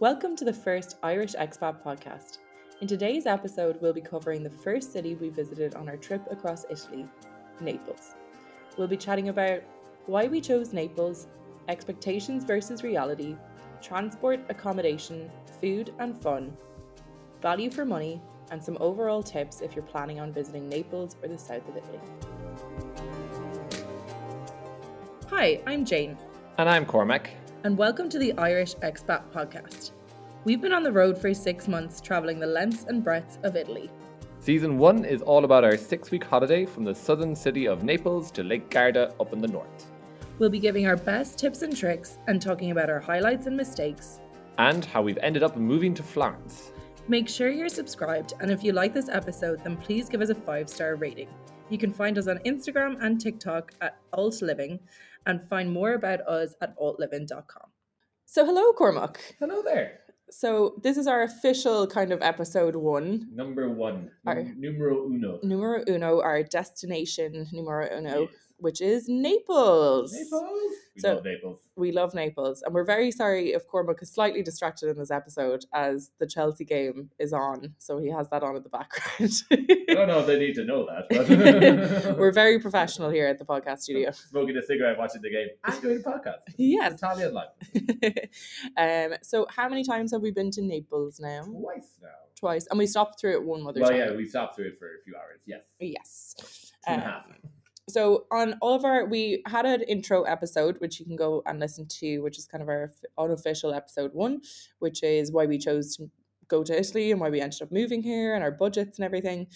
Welcome to the first Irish Expat podcast. In today's episode, we'll be covering the first city we visited on our trip across Italy, Naples. We'll be chatting about why we chose Naples, expectations versus reality, transport, accommodation, food and fun, value for money, and some overall tips if you're planning on visiting Naples or the south of Italy. Hi, I'm Jane, And I'm Cormac. And welcome to the Irish Expat Podcast. We've been on the road for six months, traveling the lengths and breadths of Italy. Season one is all about our six week holiday from the southern city of Naples to Lake Garda up in the north, We'll be giving our best tips and tricks and talking about our highlights and mistakes. and how we've ended up moving to Florence. Make sure you're subscribed, and if you like this episode, then please give us a five star rating. You can find us on Instagram and TikTok at Alt Living and find more about us at altlivin.com. So, hello, Cormac. Hello there. So, this is our official kind of episode one, Number one, Our- numero uno. numero uno, our destination numero uno, Yes. Which is Naples. Naples. We So- love Naples. We love Naples, and we're very sorry if Cormac is slightly distracted in this episode as the Chelsea game is on, so he has that on in the background. I don't know if they need to know that. But we're very professional here at the podcast studio. smoking a cigarette, watching the game, and doing a podcast. Yes. Italian life. um. So, how many times have we been to Naples now? Twice now. Twice, and we stopped through it one other Well, time. yeah, we stopped through it for a few hours. Yes. Yes. Two and a half. Um, so on all of our we had an intro episode which you can go and listen to which is kind of our unofficial episode one which is why we chose to go to italy and why we ended up moving here and our budgets and everything.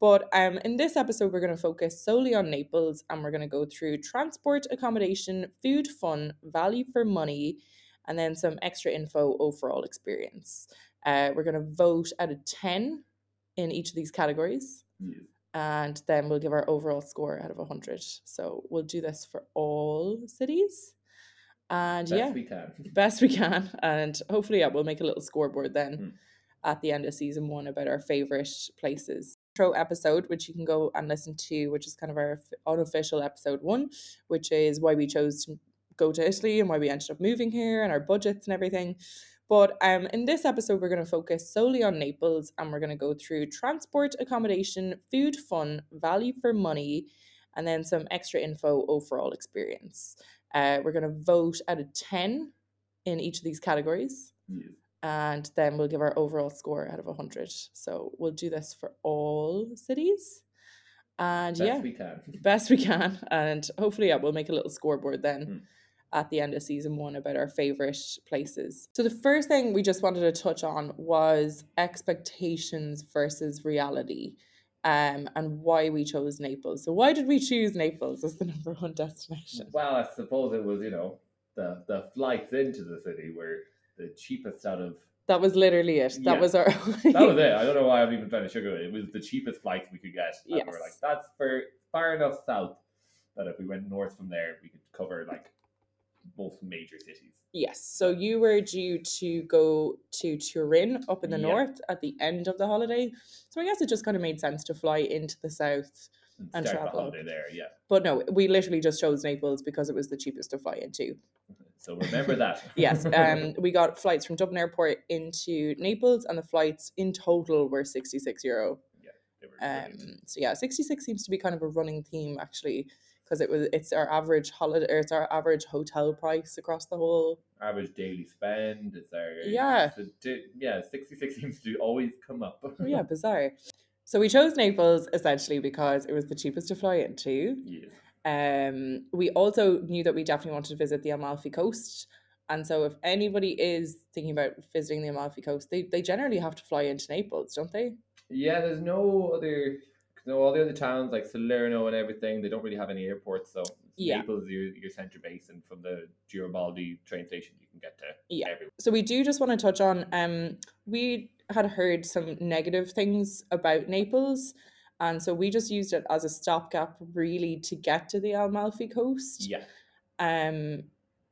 But um, in this episode we're going to focus solely on naples and we're going to go through transport accommodation food fun value for money and then some extra info overall experience. Uh, we're going to vote out of 10 in each of these categories. Yes. And then we'll give our overall score out of 100 so we'll do this for all cities. And Best yeah we can. best we can. And hopefully yeah we'll make a little scoreboard then Hmm. at the end of season one about our favorite places. Intro episode which you can go and listen to which is kind of our unofficial episode one which is why we chose to go to italy and why we ended up moving here and our budgets and everything but um, in this episode, we're going to focus solely on Naples and we're going to go through transport, accommodation, food, fun, value for money, and then some extra info overall experience. Uh, we're going to vote out of 10 in each of these categories Yes. and then we'll give our overall score out of 100. So we'll do this for all cities. And Best yeah, we can. best we can. And hopefully, yeah, we'll make a little scoreboard then Hmm. At the end of season one about our favorite places. So, the first thing we just wanted to touch on was expectations versus reality. Um, and why we chose Naples. So, why did we choose Naples as the number one destination? Well, I suppose it was, you know, the the flights into the city were the cheapest out of. That was literally it. That Yeah. was our. That was it. I don't know why I'm even trying to sugarcoat it. It was the cheapest flights we could get. And we were like, that's for far enough south that if we went north from there, we could cover like most major cities. Yes. So you were due to go to Turin up in the Yeah. north at the end of the holiday. So I guess it just kind of made sense to fly into the south. And, And travel the there, yeah. But no, we literally just chose Naples because it was the cheapest to fly into. So remember that. Yes. Um, we got flights from Dublin Airport into Naples, and the flights in total were 66 euro. They were brilliant. Um, so yeah, 66 seems to be kind of a running theme actually, because it was it's our average holiday, or it's our average hotel price across the whole average daily spend It's our Yeah. di- yeah 66 seems to always come up Oh, yeah, bizarre. So we chose Naples essentially because it was the cheapest to fly into. yes Um, we also knew that we definitely wanted to visit the Amalfi Coast. And so if anybody is thinking about visiting the Amalfi Coast, they, they generally have to fly into Naples, don't they? yeah there's no other no all the other towns like Salerno and everything they don't really have any airports so Yeah. Naples is your, your center base and from the Garibaldi train station you can get to Yeah. everywhere So we do just want to touch on um we had heard some negative things about Naples. And so we just used it as a stopgap really to get to the Amalfi Coast. yeah Um,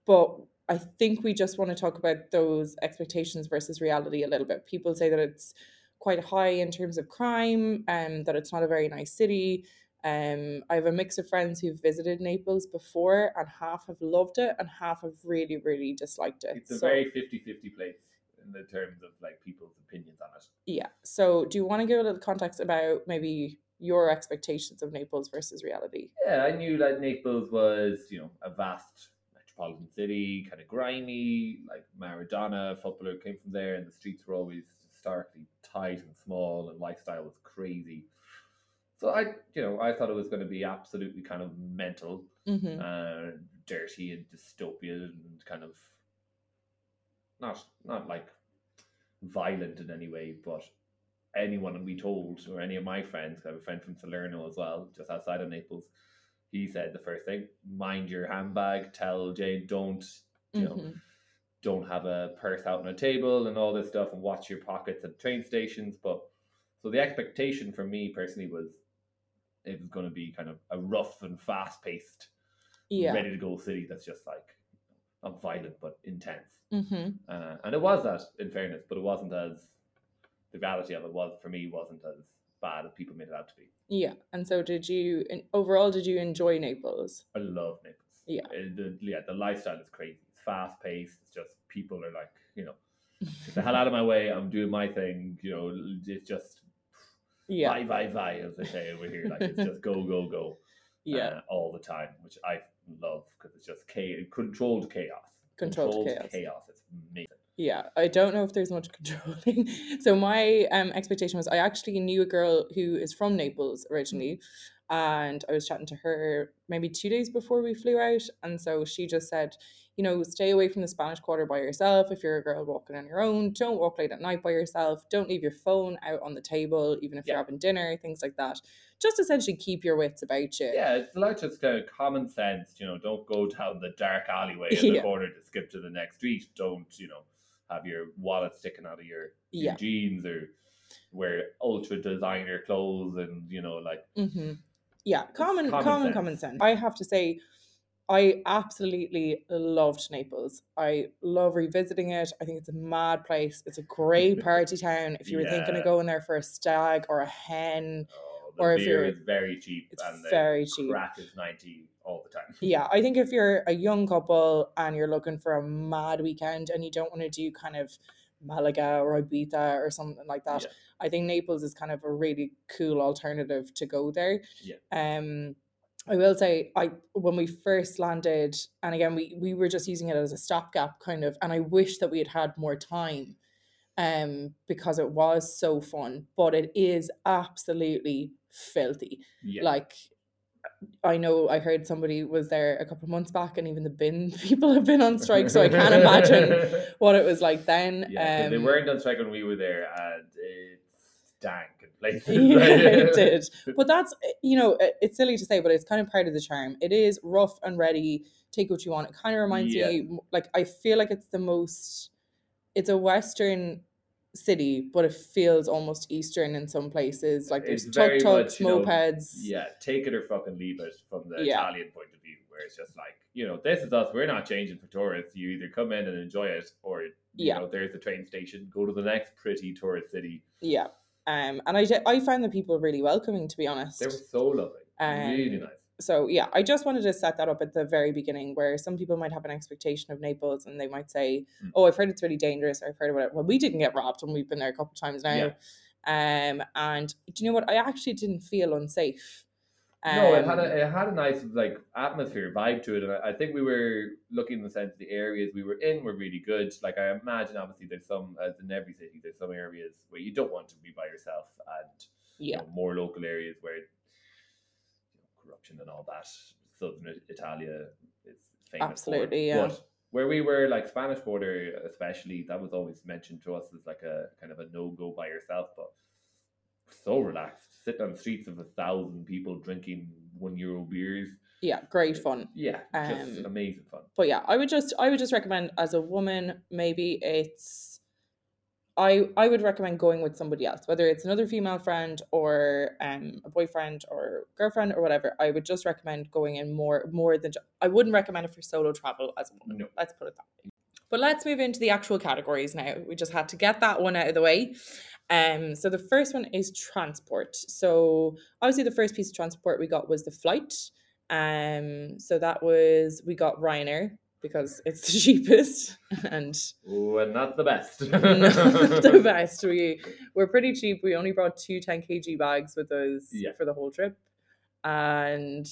but I think we just want to talk about those expectations versus reality a little bit. People say that it's quite high in terms of crime, and that it's not a very nice city. Um, I have a mix of friends who've visited Naples before, and half have loved it, and half have really, really disliked it. it's a So- very 50-50 place in the terms of like people's opinions on it. Yeah. So, do you want to give a little context about maybe your expectations of Naples versus reality? Yeah, I knew that Naples was, you know, a vast metropolitan city, kind of grimy, like Maradona, footballer came from there, and the streets were always historically tight and small, and lifestyle was crazy. So I, you know, I thought it was going to be absolutely kind of mental, Mm-hmm. uh, dirty and dystopian, and kind of not not like violent in any way, but anyone we told or any of my friends, I have a friend from Salerno as well, just outside of Naples, he said the first thing, mind your handbag, tell Jane don't you know hmm don't have a purse out on a table and all this stuff and watch your pockets at train stations. But so the expectation for me personally was it was gonna be kind of a rough and fast paced, Yeah. ready to go city that's just like not violent but intense. hmm Uh, and it was that, in fairness, but it wasn't as the reality of it was for me wasn't as bad as people made it out to be. Yeah. And so, did you in- overall did you enjoy Naples? I love Naples. Yeah. Uh, the yeah the lifestyle is crazy. Fast paced. It's just people are like you know get the hell out of my way. I'm doing my thing. You know it's just Yeah. vi vi vi as they say over here. Like it's just go go go. Yeah. uh, all the time, which I love because it's just cha- controlled chaos. Controlled chaos. chaos. It's amazing. Yeah, I don't know if there's much controlling. So my um expectation was I actually knew a girl who is from Naples originally, and I was chatting to her maybe two days before we flew out, and so she just said, you know, stay away from the Spanish Quarter by yourself. If you're a girl walking on your own, don't walk late at night by yourself. Don't leave your phone out on the table, even if you're having dinner, things like that. Just essentially keep your wits about you. Yeah, it's like just kind of common sense. You know, don't go down the dark alleyway in the Yeah. corner to skip to the next street. Don't you know have your wallet sticking out of your, your Yeah. jeans or wear ultra designer clothes and you know like hmm Yeah, common, common common, sense. common sense. I have to say, I absolutely loved Naples. I love revisiting it. I think it's a mad place. It's a great party town. If you were thinking of going there for a stag or a hen, oh, Or if you're- very cheap it's and very cheap. crack is ninety all the time. Yeah, I think if you're a young couple and you're looking for a mad weekend and you don't want to do kind of Malaga or Ibiza or something like that, Yeah. I think Naples is kind of a really cool alternative to go there. Yeah. Um, I will say, I when we first landed, and again we we were just using it as a stopgap kind of, and I wish that we had had more time, um, because it was so fun, but it is absolutely filthy Yeah. like I know I heard somebody was there a couple of months back and even the bin people have been on strike so I can't imagine what it was like then Yeah, 'cause they um, weren't on strike when we were there, and it stank places. yeah, it did but that's eh, you know it's silly to say but it's kind of part of the charm it is rough and ready take what you want it kind of reminds Yeah. me like I feel like it's the most it's a western city but it feels almost eastern in some places like there's tuk-tuks much, you know, mopeds Yeah, take it or fucking leave it from the Yeah. Italian point of view, where it's just like, you know, this is us. We're not changing for tourists. You either come in and enjoy it, or you Yeah. know, there's the train station. Go to the next pretty tourist city. Yeah. Um, and I, I found the people really welcoming, to be honest. They were so lovely, really Um, nice. So yeah, I just wanted to set that up at the very beginning, where some people might have an expectation of Naples, and they might say, Mm. "Oh, I've heard it's really dangerous," or "I've heard about it." Well, we didn't get robbed, and we've been there a couple of times now. Yeah. Um, and do you know what? I actually didn't feel unsafe. No, it had Um, a it had a nice like atmosphere vibe to it, and I, I think we were looking in the sense the areas we were in were really good. Like I imagine, obviously, there's some as in every city, there's some areas where you don't want to be by yourself, and you yeah, know, more local areas where you know, corruption and all that. Southern Italia is famous Absolutely, for. yeah. But where we were, like Spanish Quarter, especially, that was always mentioned to us as like a kind of a no go by yourself. But so relaxed, sitting on streets of a thousand people drinking one euro beers. yeah, great fun. Yeah, just Um, amazing fun. but yeah, I would just I would just recommend as a woman, maybe it's I I would recommend going with somebody else, whether it's another female friend or um a boyfriend or girlfriend or whatever. I would just recommend going in more more than I wouldn't recommend it for solo travel as a woman. No. Let's put it that way. But let's move into the actual categories now. We just had to get that one out of the way. Um, so the first one is transport. So obviously the first piece of transport we got was the flight. Um, so that was we got Ryanair. because it's the cheapest and Ooh, and not the best. not the best. We we're pretty cheap. We only brought two 10 kg bags with us Yeah. for the whole trip. And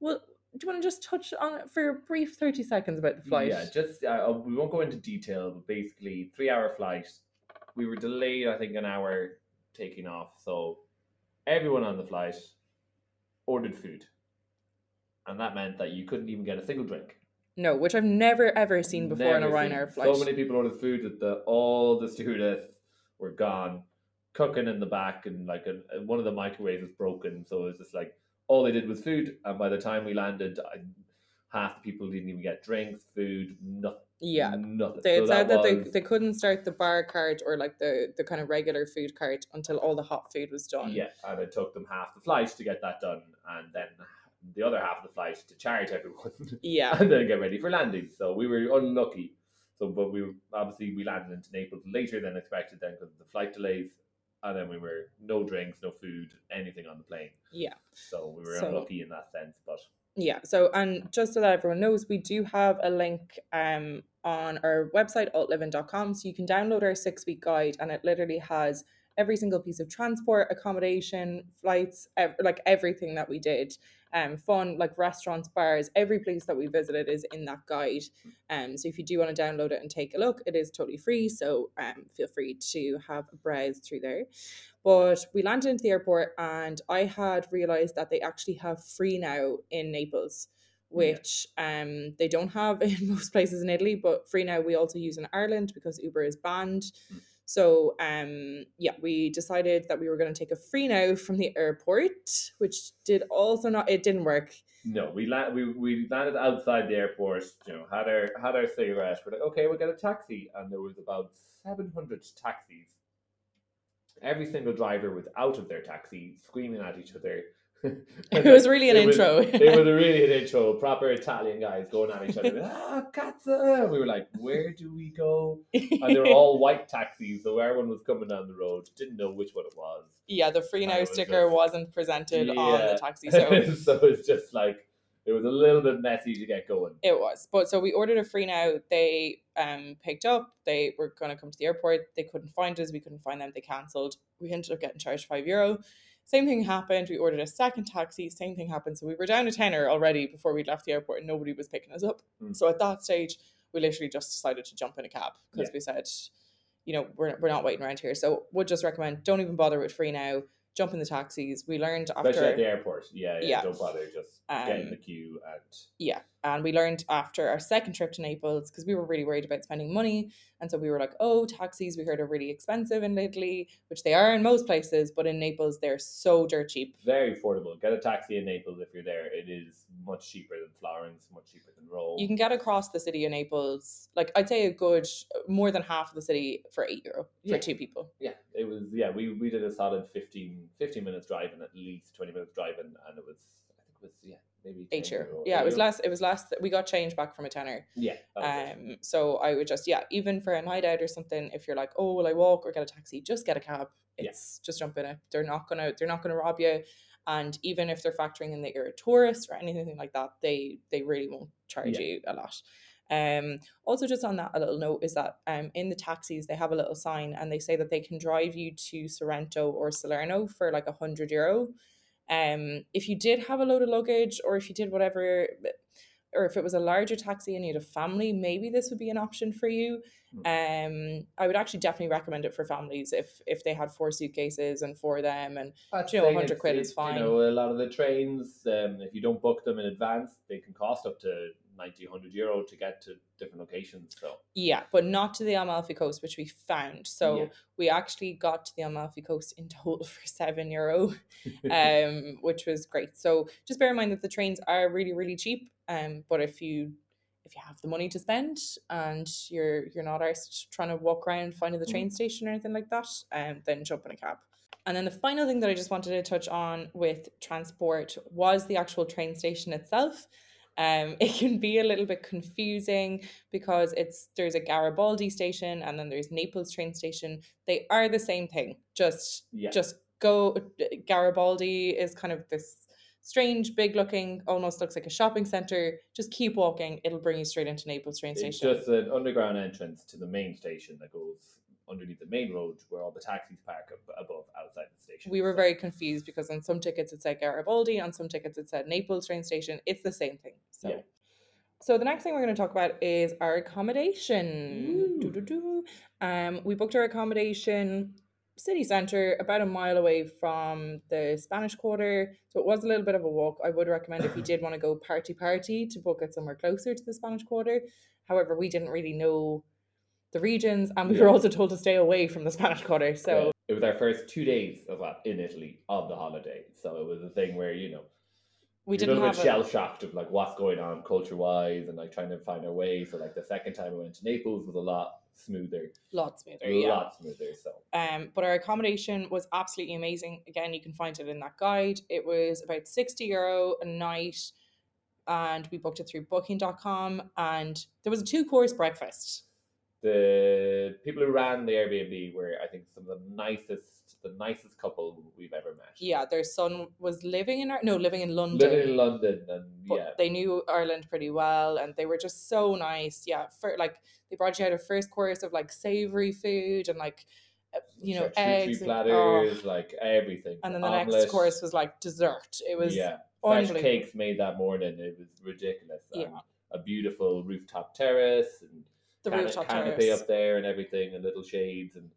well, do you want to just touch on it for a brief 30 seconds about the flight? Yeah, just uh, uh, we won't go into detail, but basically three hour flight. We were delayed, I think, an hour taking off. So everyone on the flight ordered food, and that meant that you couldn't even get a single drink. No, which I've never ever seen before on a Ryanair flight. So many people ordered food that the all the stewardess were gone, cooking in the back, and like a, one of the microwaves was broken. So it was just like all they did was food, and by the time we landed, I, half the people didn't even get drinks, food, nothing. Yeah. nothing. They had So said that, they, was- they couldn't start the bar cart or like the, the kind of regular food cart until all the hot food was done. Yeah, and it took them half the flight to get that done, and then the other half of the flight to charge everyone, Yeah. and then get ready for landing. So we were unlucky. So, but we were obviously we landed into Naples later than expected, then because of the flight delays, and then we were no drinks, no food, anything on the plane. Yeah. So we were So- unlucky in that sense. But Yeah. So, and just so that everyone knows, we do have a link um, on our website, altlivin.com. So you can download our six week guide, and it literally has every single piece of transport, accommodation, flights, ev- like everything that we did. Um, fun, like restaurants, bars, every place that we visited is in that guide. Um, so if you do want to download it and take a look, it is totally free. So um, feel free to have a browse through there. But we landed into the airport, and I had realized that they actually have free now in Naples, Yeah. which um they don't have in most places in Italy. But free now we also use in Ireland because Uber is banned. Mm. So um yeah, we decided that we were going to take a free now from the airport, which did also not it didn't work. no, we la- we we landed outside the airport. You know, had our had our cigarette. We're like, okay, we'll get a taxi, and there was about seven hundred taxis. Every single driver was out of their taxi, screaming at each other. It was really an It was- intro. it was a really an intro. Proper Italian guys going at each other. ah, cazzo! We were like, where do we go? And they were all white taxis, so everyone was coming down the road, didn't know which one it was. yeah, the free now was sticker just- wasn't presented on the taxi, so so it's just like it was a little bit messy to get going. It was. But so we ordered a free now. They um picked up. They were gonna come to the airport. They couldn't find us. We couldn't find them. They cancelled. We ended up getting charged five euro. Same thing happened. We ordered a second taxi. Same thing happened. So we were down a tenner already before we left the airport and nobody was picking us up. Mm. So at that stage, we literally just decided to jump in a cab because Yeah. we said, you know, we're, we're not waiting around here. So would just recommend don't even bother with free now. Jump in the taxis. We learned after Especially at the airport. Yeah, yeah. Yeah. Don't bother, just get in Um, the queue and yeah and we learned after our second trip to naples because we were really worried about spending money and so we were like oh taxis we heard are really expensive in italy which they are in most places but in naples they're so dirt cheap very affordable. Get a taxi in Naples if you're there. It is much cheaper than Florence, much cheaper than Rome. you can get across the city of naples like i'd say a good more than half of the city for eight euro for Yeah. two people yeah, it was yeah, we, we did a solid 15, 15 minutes driving at least, twenty minutes driving and it was I think it was yeah, maybe eight 10 euro euro, yeah it was last. it was less we got change back from a tenner Yeah. was it. Um, so I would just yeah, even for a night out or something, if you're like, oh, will I walk or get a taxi? Just get a cab. Yeah. It's just jump in it. They're not gonna they're not gonna rob you. And even if they're factoring in that you're a tourist or anything like that, they they really won't charge Yeah. you a lot. Um, also just on that a little note is that um in the taxis they have a little sign and they say that they can drive you to Sorrento or Salerno for like a hundred euro. Um, if you did have a load of luggage or if you did whatever or if it was a larger taxi and you had a family, maybe this would be an option for you. Um, I would actually definitely recommend it for families if if they had four suitcases and for them and I'd you know, say 100 it's- quid is fine. You know, a lot of the trains, um, if you don't book them in advance, they can cost up to 90, 100 euro to get to different locations. So yeah, but not to the Amalfi Coast, which we found. So Yeah. we actually got to the Amalfi Coast in total for seven euro, um, which was great. So just bear in mind that the trains are really really cheap. Um, but if you if you have the money to spend and you're you're not arsed trying to walk around finding the train station or anything like that, um, then jump in a cab. And then the final thing that I just wanted to touch on with transport was the actual train station itself. Um, it can be a little bit confusing because it's there's a Garibaldi station and then there's Naples train station. They are the same thing. Just yeah, just go. Garibaldi is kind of this strange, big looking, almost looks like a shopping center. Just keep walking; it'll bring you straight into Naples train It's station. just an underground entrance to the main station that goes underneath the main road where all the taxis park ab- above outside the station. we were So- very confused because on some tickets it said Garibaldi, on some tickets it said Naples train station. It's the same thing. So, Yeah. so the next thing we're going to talk about is our accommodation. Um, we booked our accommodation city center about a mile away from the Spanish Quarter, so it was a little bit of a walk. I would recommend if you did want to go party party to book it somewhere closer to the Spanish Quarter. However, we didn't really know the regions, and we were also told to stay away from the Spanish Quarter. So Yeah. it was our first two days of that in Italy of the holiday. So it was a thing where, you know, we didn't a little have shell shocked of like what's going on culture wise and like trying to find our way. So like the second time we went to Naples was a lot smoother. lot smoother. A Yeah. lot smoother. So Um, but our accommodation was absolutely amazing. Again, you can find it in that guide. It was about 60 euro a night, and we booked it through booking.com. And there was a two course breakfast. The people who ran the Airbnb were I think some of the nicest the nicest couple we've ever met. Yeah, their son was living in, no, living in London. Living in London and yeah. they knew Ireland pretty well and they were just so nice. Yeah, for like they brought you out a first course of like savory food and like you know eggs and, oh, platters, like everything. and then the Omelette. next course was like dessert. It was yeah, fresh cakes made that morning. It was ridiculous. and Yeah. a beautiful rooftop terrace and the cana- rooftop canopy terrace. up there and everything, and little shades, and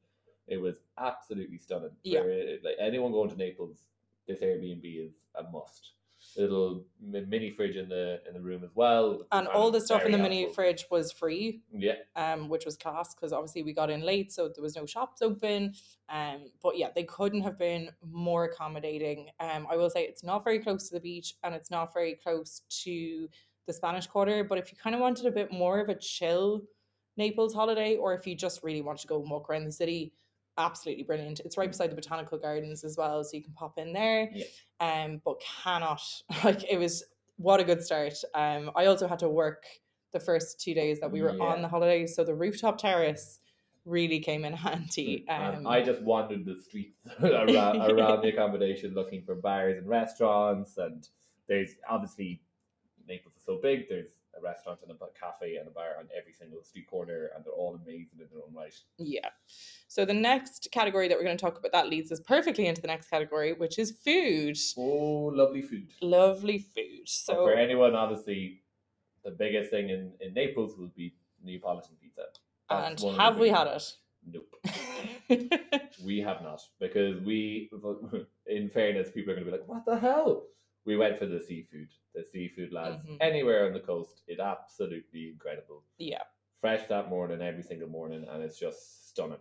it was absolutely stunning. Yeah. Like anyone going to Naples, this Airbnb is a must. Little mi- mini fridge in the in the room as well, And all the stuff in the mini helpful. fridge was free. Yeah, um, which was class because obviously we got in late, so there was no shops open. Um, but yeah, they couldn't have been more accommodating. Um, I will say it's not very close to the beach and it's not very close to the Spanish Quarter. But if you kind of wanted a bit more of a chill Naples holiday, or if you just really want to go and walk around the city, absolutely brilliant. It's right beside the botanical gardens as well, so you can pop in there. Yeah. Um, but cannot like it was what a good start. Um, I also had to work the first two days that we were on the holidays, so the rooftop terrace really came in handy. and Um, I just wandered the streets around, around the accommodation looking for bars and restaurants. And there's obviously Naples is so big. There's a restaurant and a cafe and a bar on every single street corner, and they're all amazing in their own right. yeah. So the next category that we're going to talk about that leads us perfectly into the next category, which is food. Oh, lovely food. Lovely food. And So for anyone, obviously, the biggest thing in, in Naples will be Neapolitan pizza. That's and one of the have we had it? Nope. We have not because we, in fairness, people are going to be like, "What the hell?" We went for the seafood. The seafood, lads. Mhm. Anywhere on the coast, it's absolutely incredible. yeah. Fresh that morning, every single morning, and it's just stunning.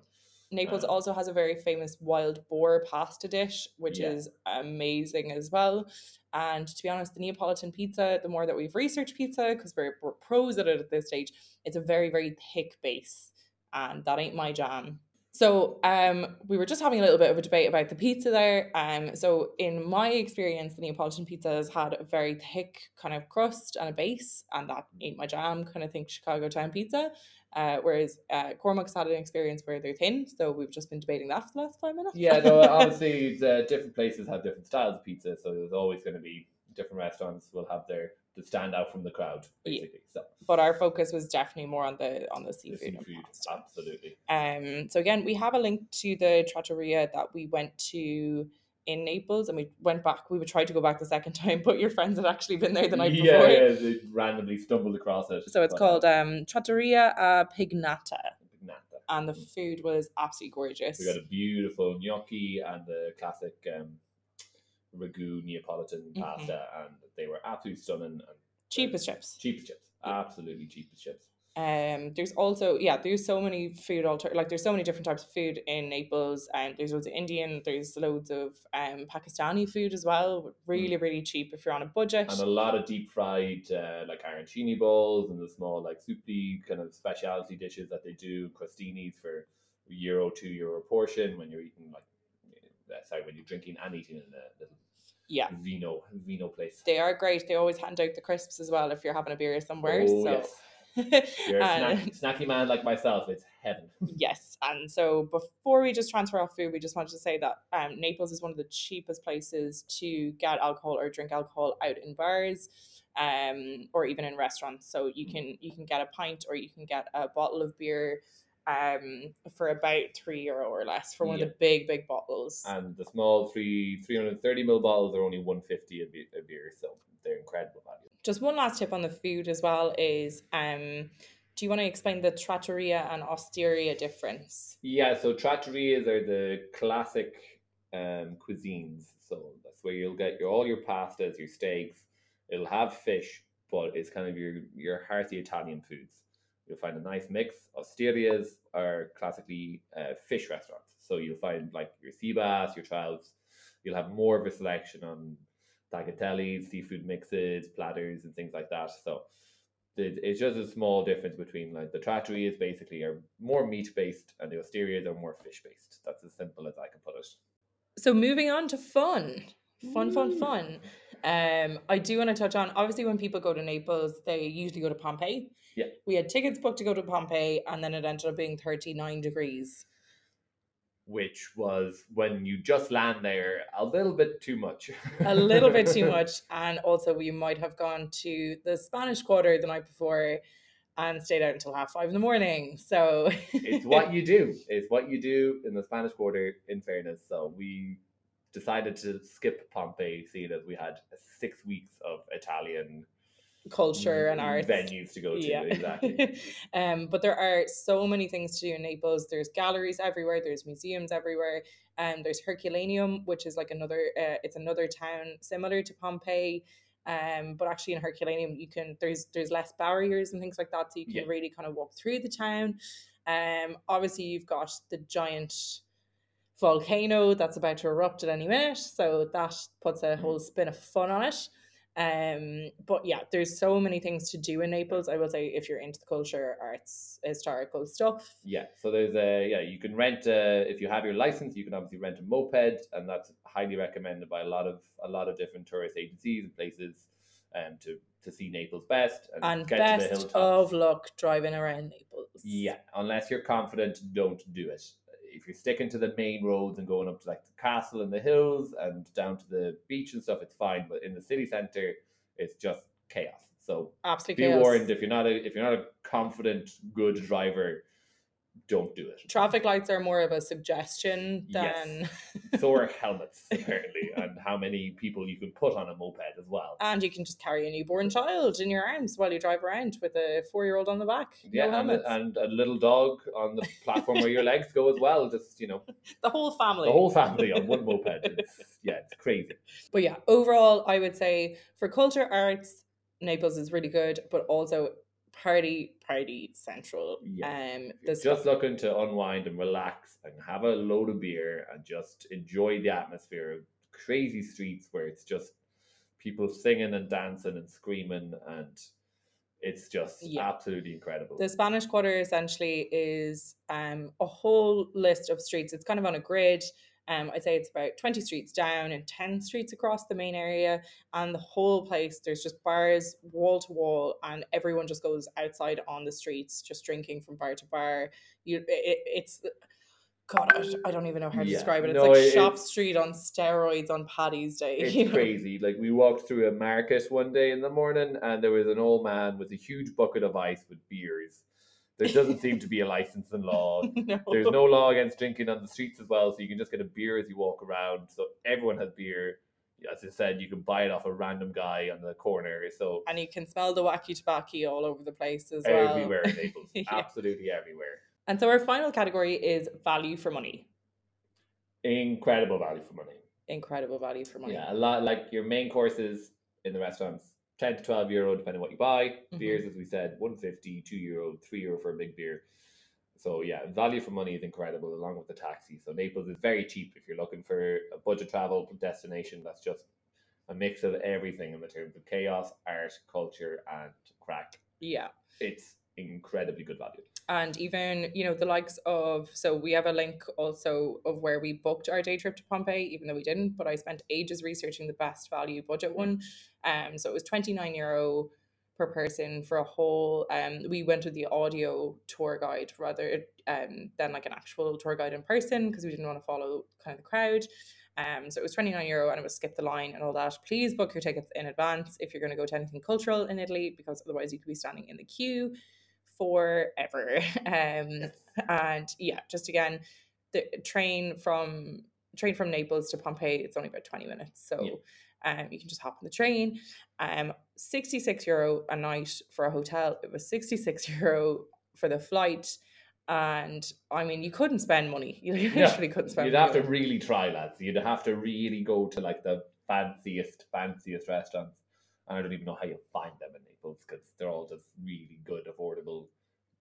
Naples Um, also has a very famous wild boar pasta dish, which Yeah. is amazing as well. And to be honest, the Neapolitan pizza, the more that we've researched pizza, because we're, we're pros at it at this stage, it's a very, very thick base. And that ain't my jam. So um, we were just having a little bit of a debate about the pizza there. Um, so in my experience, the Neapolitan pizza has had a very thick kind of crust and a base, and that ain't my jam. Kind of think Chicago town pizza. Uh, whereas uh, Cormac's had an experience where they're thin, so we've just been debating that for the last five minutes. Yeah, no, obviously, the different places have different styles of pizza, so there's always going to be different restaurants will have their to stand out from the crowd, Yeah. So but our focus was definitely more on the on the the seafood. and seafood, absolutely. Um, so again, we have a link to the trattoria that we went to in Naples, and we went back. We would try to go back the second time, but your friends had actually been there the night yeah, before. yeah, they randomly stumbled across it. So it's but, called um, Trattoria a Pignata, Pignata. and the food was absolutely gorgeous. We got a beautiful gnocchi and the classic um, ragu Neapolitan Mhm. pasta, and they were absolutely stunning and Cheap as chips. cheap as chips. Absolutely cheap as chips. Um, there's also yeah, there's so many food alter like there's so many different types of food in Naples. And there's loads of Indian, there's loads of um Pakistani food as well. Really, really cheap if you're on a budget. Mm. And a lot of deep fried, uh, like arancini bowls and the small, like soupy kind of specialty dishes that they do, crostinis for a euro, two euro portion when you're eating, like, uh, sorry, when you're drinking and eating in a little Yeah. vino, vino place. They are great. They always hand out the crisps as well if you're having a beer somewhere. oh, so yes. You're a snack, snacky man like myself. It's heaven. Yes, and so before we just transfer off food, we just wanted to say that um, Naples is one of the cheapest places to get alcohol or drink alcohol out in bars, um, or even in restaurants. So you can you can get a pint or you can get a bottle of beer, um, for about three euro or less for one of the big big bottles. And the small three 330 ml bottles are only 150 a, a beer, so they're incredible value. just one last tip on the food as well is um, do you want to explain the trattoria and osteria difference? Yeah, so trattorias are the classic um, cuisines. So that's where you'll get your all your pastas, your steaks. It'll have fish, but it's kind of your your hearty Italian foods. You'll find a nice mix. Osterias are classically uh, fish restaurants. So you'll find like your sea bass, your trouts. You'll have more of a selection on tagliatelles, seafood mixes, platters, and things like that. So it's just a small difference between like the trattorias basically are more meat based and the osterias are more fish based. That's as simple as I can put it. So moving on to fun, fun, fun, fun. Um, I do want to touch on obviously when people go to Naples, they usually go to Pompeii. Yeah. We had tickets booked to go to Pompeii, and then it ended up being thirty nine degrees. Which was when you just land there a little bit too much. A little bit too much, and also we might have gone to the Spanish Quarter the night before, and stayed out until half five in the morning. So it's what you do. It's what you do in the Spanish Quarter. In fairness, so we decided to skip Pompeii, seeing as we had six weeks of Italian culture and art venues to go to. Exactly. um, but there are so many things to do in Naples. There's galleries everywhere. There's museums everywhere. And there's Herculaneum, which is like another. Uh, it's another town similar to Pompeii. Um, but actually in Herculaneum, you can there's there's less barriers and things like that, so you can Yeah. really kind of walk through the town. Um, obviously you've got the giant volcano that's about to erupt at any minute, so that puts a whole spin of fun on it. Um, but yeah, there's so many things to do in Naples. I will say if you're into the culture, arts, historical stuff. Yeah, so there's a yeah you can rent uh, if you have your license you can obviously rent a moped and that's highly recommended by a lot of a lot of different tourist agencies and places um to to see Naples best and, And get to the best of luck driving around Naples. Yeah, unless you're confident, don't do it. If you're sticking to the main roads and going up to like the castle and the hills and down to the beach and stuff, it's fine. But in the city center, it's just chaos. So absolutely. be chaos. warned if you're not a if you're not a confident, good driver, don't do it. Traffic lights are more of a suggestion Yes. than, So are helmets apparently, and how many people you can put on a moped as well. and you can just carry a newborn child in your arms while you drive around with a four-year-old on the back. No Yeah, and, a, and a little dog on the platform where your legs go as well. Just you know, the whole family. the whole family on one moped. It's, yeah, it's crazy. But yeah, overall, I would say for culture arts, Naples is really good, but also party party central. Yeah. Um, this just looking to unwind and relax and have a load of beer and just enjoy the atmosphere of crazy streets where it's just people singing and dancing and screaming and it's just Yeah. absolutely incredible. the Spanish Quarter essentially is um a whole list of streets. It's kind of on a grid. Um, I'd say it's about 20 streets down and 10 streets across the main area. And the whole place, there's just bars wall to wall, and everyone just goes outside on the streets, just drinking from bar to bar. You, it, it's, God, I, don't even know how to Yeah, describe it. It's no, like it- shop street on steroids on Paddy's Day. you it's crazy. Like we walked through a market one day in the morning and there was an old man with a huge bucket of ice with beers. There doesn't seem to be a license in law. no. There's no law against drinking on the streets as well, so you can just get a beer as you walk around. So everyone has beer. As I said, you can buy it off a random guy on the corner. So And you can smell the wacky tobacco all over the place as well. everywhere in Naples, Yeah. absolutely everywhere. And so our final category is value for money. Incredible value for money. Incredible value for money. Yeah, a lot like your main courses in the restaurants, ten to twelve euro depending what you buy. Mhm. Beers, as we said, 150, 2 euro, three euro for a big beer. So yeah, value for money is incredible along with the taxi. So Naples is very cheap if you're looking for a budget travel destination. That's just a mix of everything in the terms of chaos, art, culture, and crack. Yeah. It's incredibly good value. And even, you know, the likes of, so we have a link also of where we booked our day trip to Pompeii, even though we didn't, but I spent ages researching the best value budget one. Um, so it was 29 euro per person for a whole. Um, we went with the audio tour guide rather um than like an actual tour guide in person because we didn't want to follow kind of the crowd. Um, so it was 29 euro and it was skip the line and all that. Please book your tickets in advance if you're going to go to anything cultural in Italy because otherwise you could be standing in the queue forever. Um, and yeah, just again, the train from train from Naples to Pompeii, it's only about 20 minutes. So Yeah. um, you can just hop on the train. Um, 66 euro a night for a hotel. It was 66 euro for the flight. And I mean, you couldn't spend money. You literally couldn't spend You'd money. have to really try, lads. You'd have to really go to like the fanciest, fanciest restaurants. And I don't even know how you find them in Naples because they're all just really good, affordable,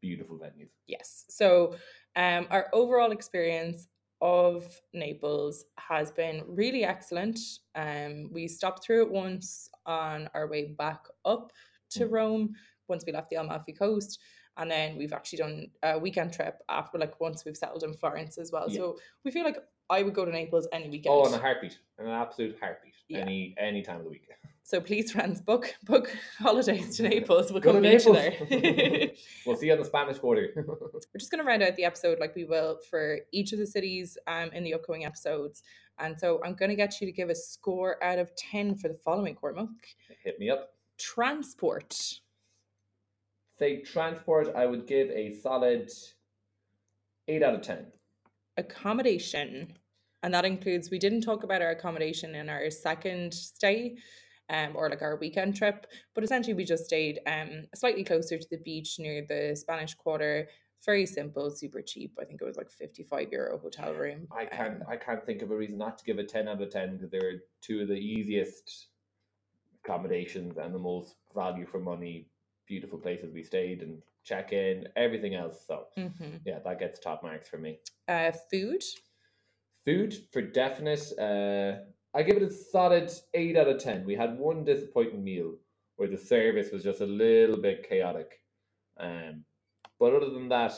beautiful venues. Yes. So, um, our overall experience of Naples has been really excellent. Um, we stopped through it once on our way back up to Mm. Rome once we left the Amalfi Coast. And then we've actually done a weekend trip after, like, once we've settled in Florence as well. Yeah. So we feel like I would go to Naples any weekend. Oh, in a heartbeat, in an absolute heartbeat, Yeah. any any time of the week. so please, friends, book book holidays to Naples. We'll Go come to meet you there. we'll see you on the Spanish Quarter. we're just going to round out the episode like we will for each of the cities um, in the upcoming episodes. And so I'm going to get you to give a score out of 10 for the following, Cormac. Hit me up. Transport. Say transport, I would give a solid eight out of ten. Accommodation. And that includes, we didn't talk about our accommodation in our second stay. Um, or like our weekend trip, but essentially we just stayed um slightly closer to the beach near the Spanish Quarter. Very simple, super cheap. I think it was like fifty five euro hotel room. I can't Um, I can't think of a reason not to give a ten out of ten because they're two of the easiest accommodations and the most value for money, beautiful places we stayed and check in, everything else. So mhm. yeah, that gets top marks for me. Uh, food. Food for definite, uh, I give it a solid eight out of ten. We had one disappointing meal where the service was just a little bit chaotic. Um, but other than that,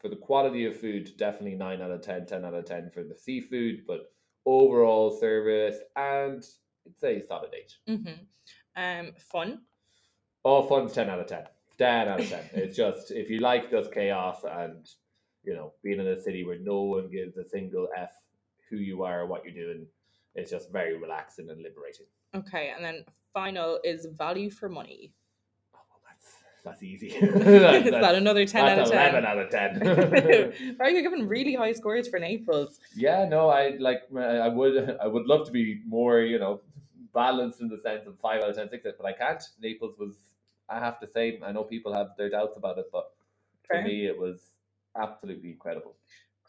for the quality of food, definitely nine out of 10, 10 out of ten for the seafood. But overall service and I'd say solid eight. Mm-hmm. Um, fun. All fun's ten out of ten. Ten out of ten. it's just if you like just chaos and you know being in a city where no one gives a single f who you are, or what you're doing, it's just very relaxing and liberating. Okay, and then final is value for money. Oh, well, that's that's easy. is That's- that another ten out of ten? eleven out of ten. Right, you're giving really high scores for Naples. yeah, no, I like. I would. I would love to be more, you know, balanced in the sense of five out of ten, six, but I can't. Naples was. I have to say, I know people have their doubts about it, but Fair. for me, it was absolutely incredible.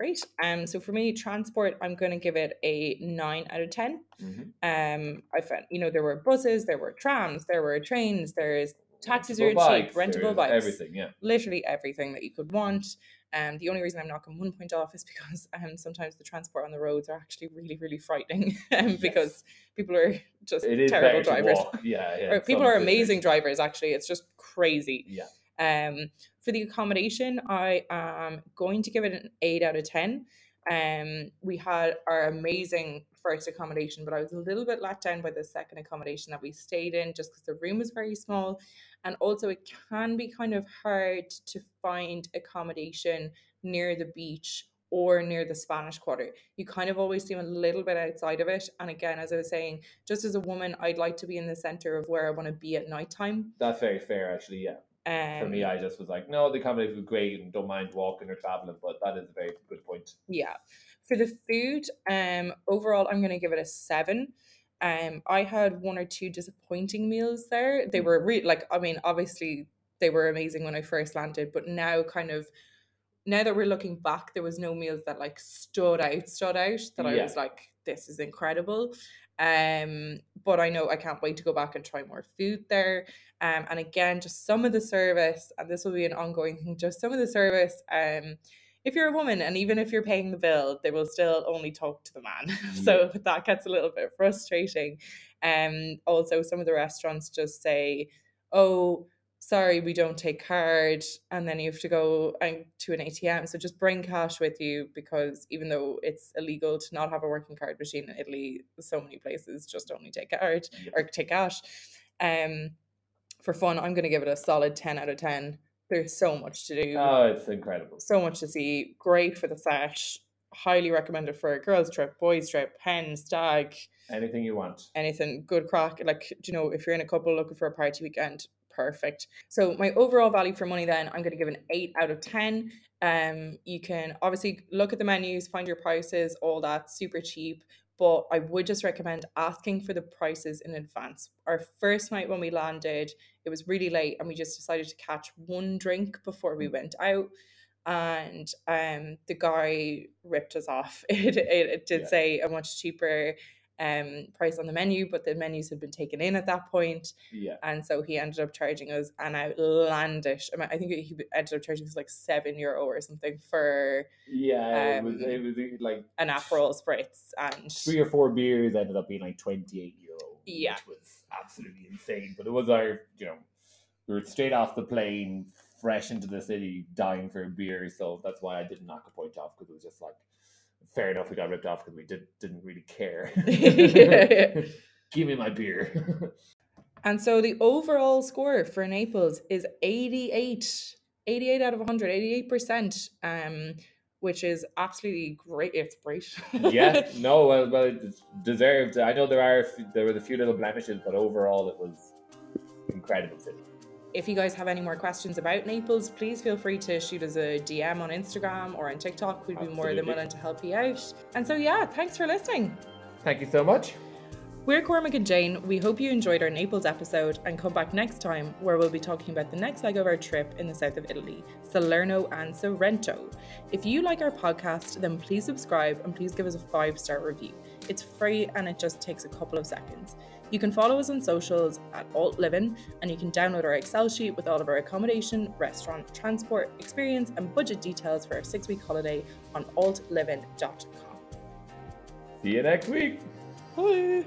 Great. Um, so for me, transport, I'm going to give it a nine out of ten. Mm-hmm. Um, I found, you know, there were buses, there were trams, there were trains, there's Taxis Rentable are cheap, bikes, rentable there's bikes. everything. Yeah, literally everything that you could want. Um, the only reason I'm knocking one point off is because um, sometimes the transport on the roads are actually really, really frightening um, because people are just terrible drivers. Yeah, yeah. People are amazing drivers, actually. It's just crazy. Yeah, Um, for the accommodation, I am going to give it an eight out of ten. Um, we had our amazing first accommodation, but I was a little bit let down by the second accommodation that we stayed in, just because the room was very small, and also it can be kind of hard to find accommodation near the beach or near the Spanish Quarter. You kind of always seem a little bit outside of it. And again, as I was saying, just as a woman, I'd like to be in the center of where I want to be at nighttime. that's very fair. Actually, yeah. Um, For me, I just was like, no, the accommodation was great and don't mind walking or traveling, but that is a very good point. yeah for the food um overall i'm going to give it a seven um i had one or two disappointing meals there they Mm. were re- like i mean obviously they were amazing when i first landed but now kind of now that we're looking back there was no meals that like stood out stood out that i was like this is incredible um but i know i can't wait to go back and try more food there um and again just some of the service and this will be an ongoing thing just some of the service um if you're a woman and even if you're paying the bill, they will still only talk to the man. so that gets a little bit frustrating. Um, also, some of the restaurants just say, "Oh, sorry, we don't take card," and then you have to go and to an ATM. So just bring cash with you because even though it's illegal to not have a working card machine in Italy, so many places just only take card or take cash. Um, for fun, I'm going to give it a solid 10 out of 10. There's so much to do, Oh, it's incredible. so much to see. Great for the sesh. Highly recommended for a girls' trip, boys' trip, hen, stag, Anything you want. anything. Good crack. Like, do you know, if you're in a couple looking for a party weekend, perfect. So, my overall value for money then, I'm going to give an 8 out of 10. Um, you can obviously look at the menus, find your prices, all that, super cheap. But I would just recommend asking for the prices in advance. Our first night when we landed, it was really late and we just decided to catch one drink before we went out. And um, the guy ripped us off. It, it, it did Yeah. say a much cheaper um, price on the menu, but the menus had been taken in at that point Yeah. and so he ended up charging us an outlandish amount. I think he ended up charging us like seven euro or something for Yeah. it was, Um, it was like an Aperol spritz, and three or four beers ended up being like 28 euro. Yeah. Which was absolutely insane. But it was our, you know, we were straight off the plane, fresh into the city, dying for a beer. So that's why I didn't knock a point off because it was just like, fair enough, we got ripped off because we did, didn't really care. Give me my beer. and so the overall score for Naples is 88, 88 out of 100, 88 percent, um, which is absolutely great. It's great. yeah, no, well, well, it's deserved. I know there are a few- there were a few little blemishes, but overall it was incredible city. If you guys have any more questions about Naples, please feel free to shoot us a DM on Instagram or on TikTok. We'd be more than willing to help you out. And so, yeah, thanks for listening. Thank you so much. We're Cormac and Jane. We hope you enjoyed our Naples episode and come back next time where we'll be talking about the next leg of our trip in the south of Italy, Salerno and Sorrento. If you like our podcast, then please subscribe and please give us a five star review. It's free and it just takes a couple of seconds. You can follow us on socials at Alt Living and you can download our Excel sheet with all of our accommodation, restaurant, transport, experience, and budget details for our six week holiday on altlivin.com. See you next week. Bye.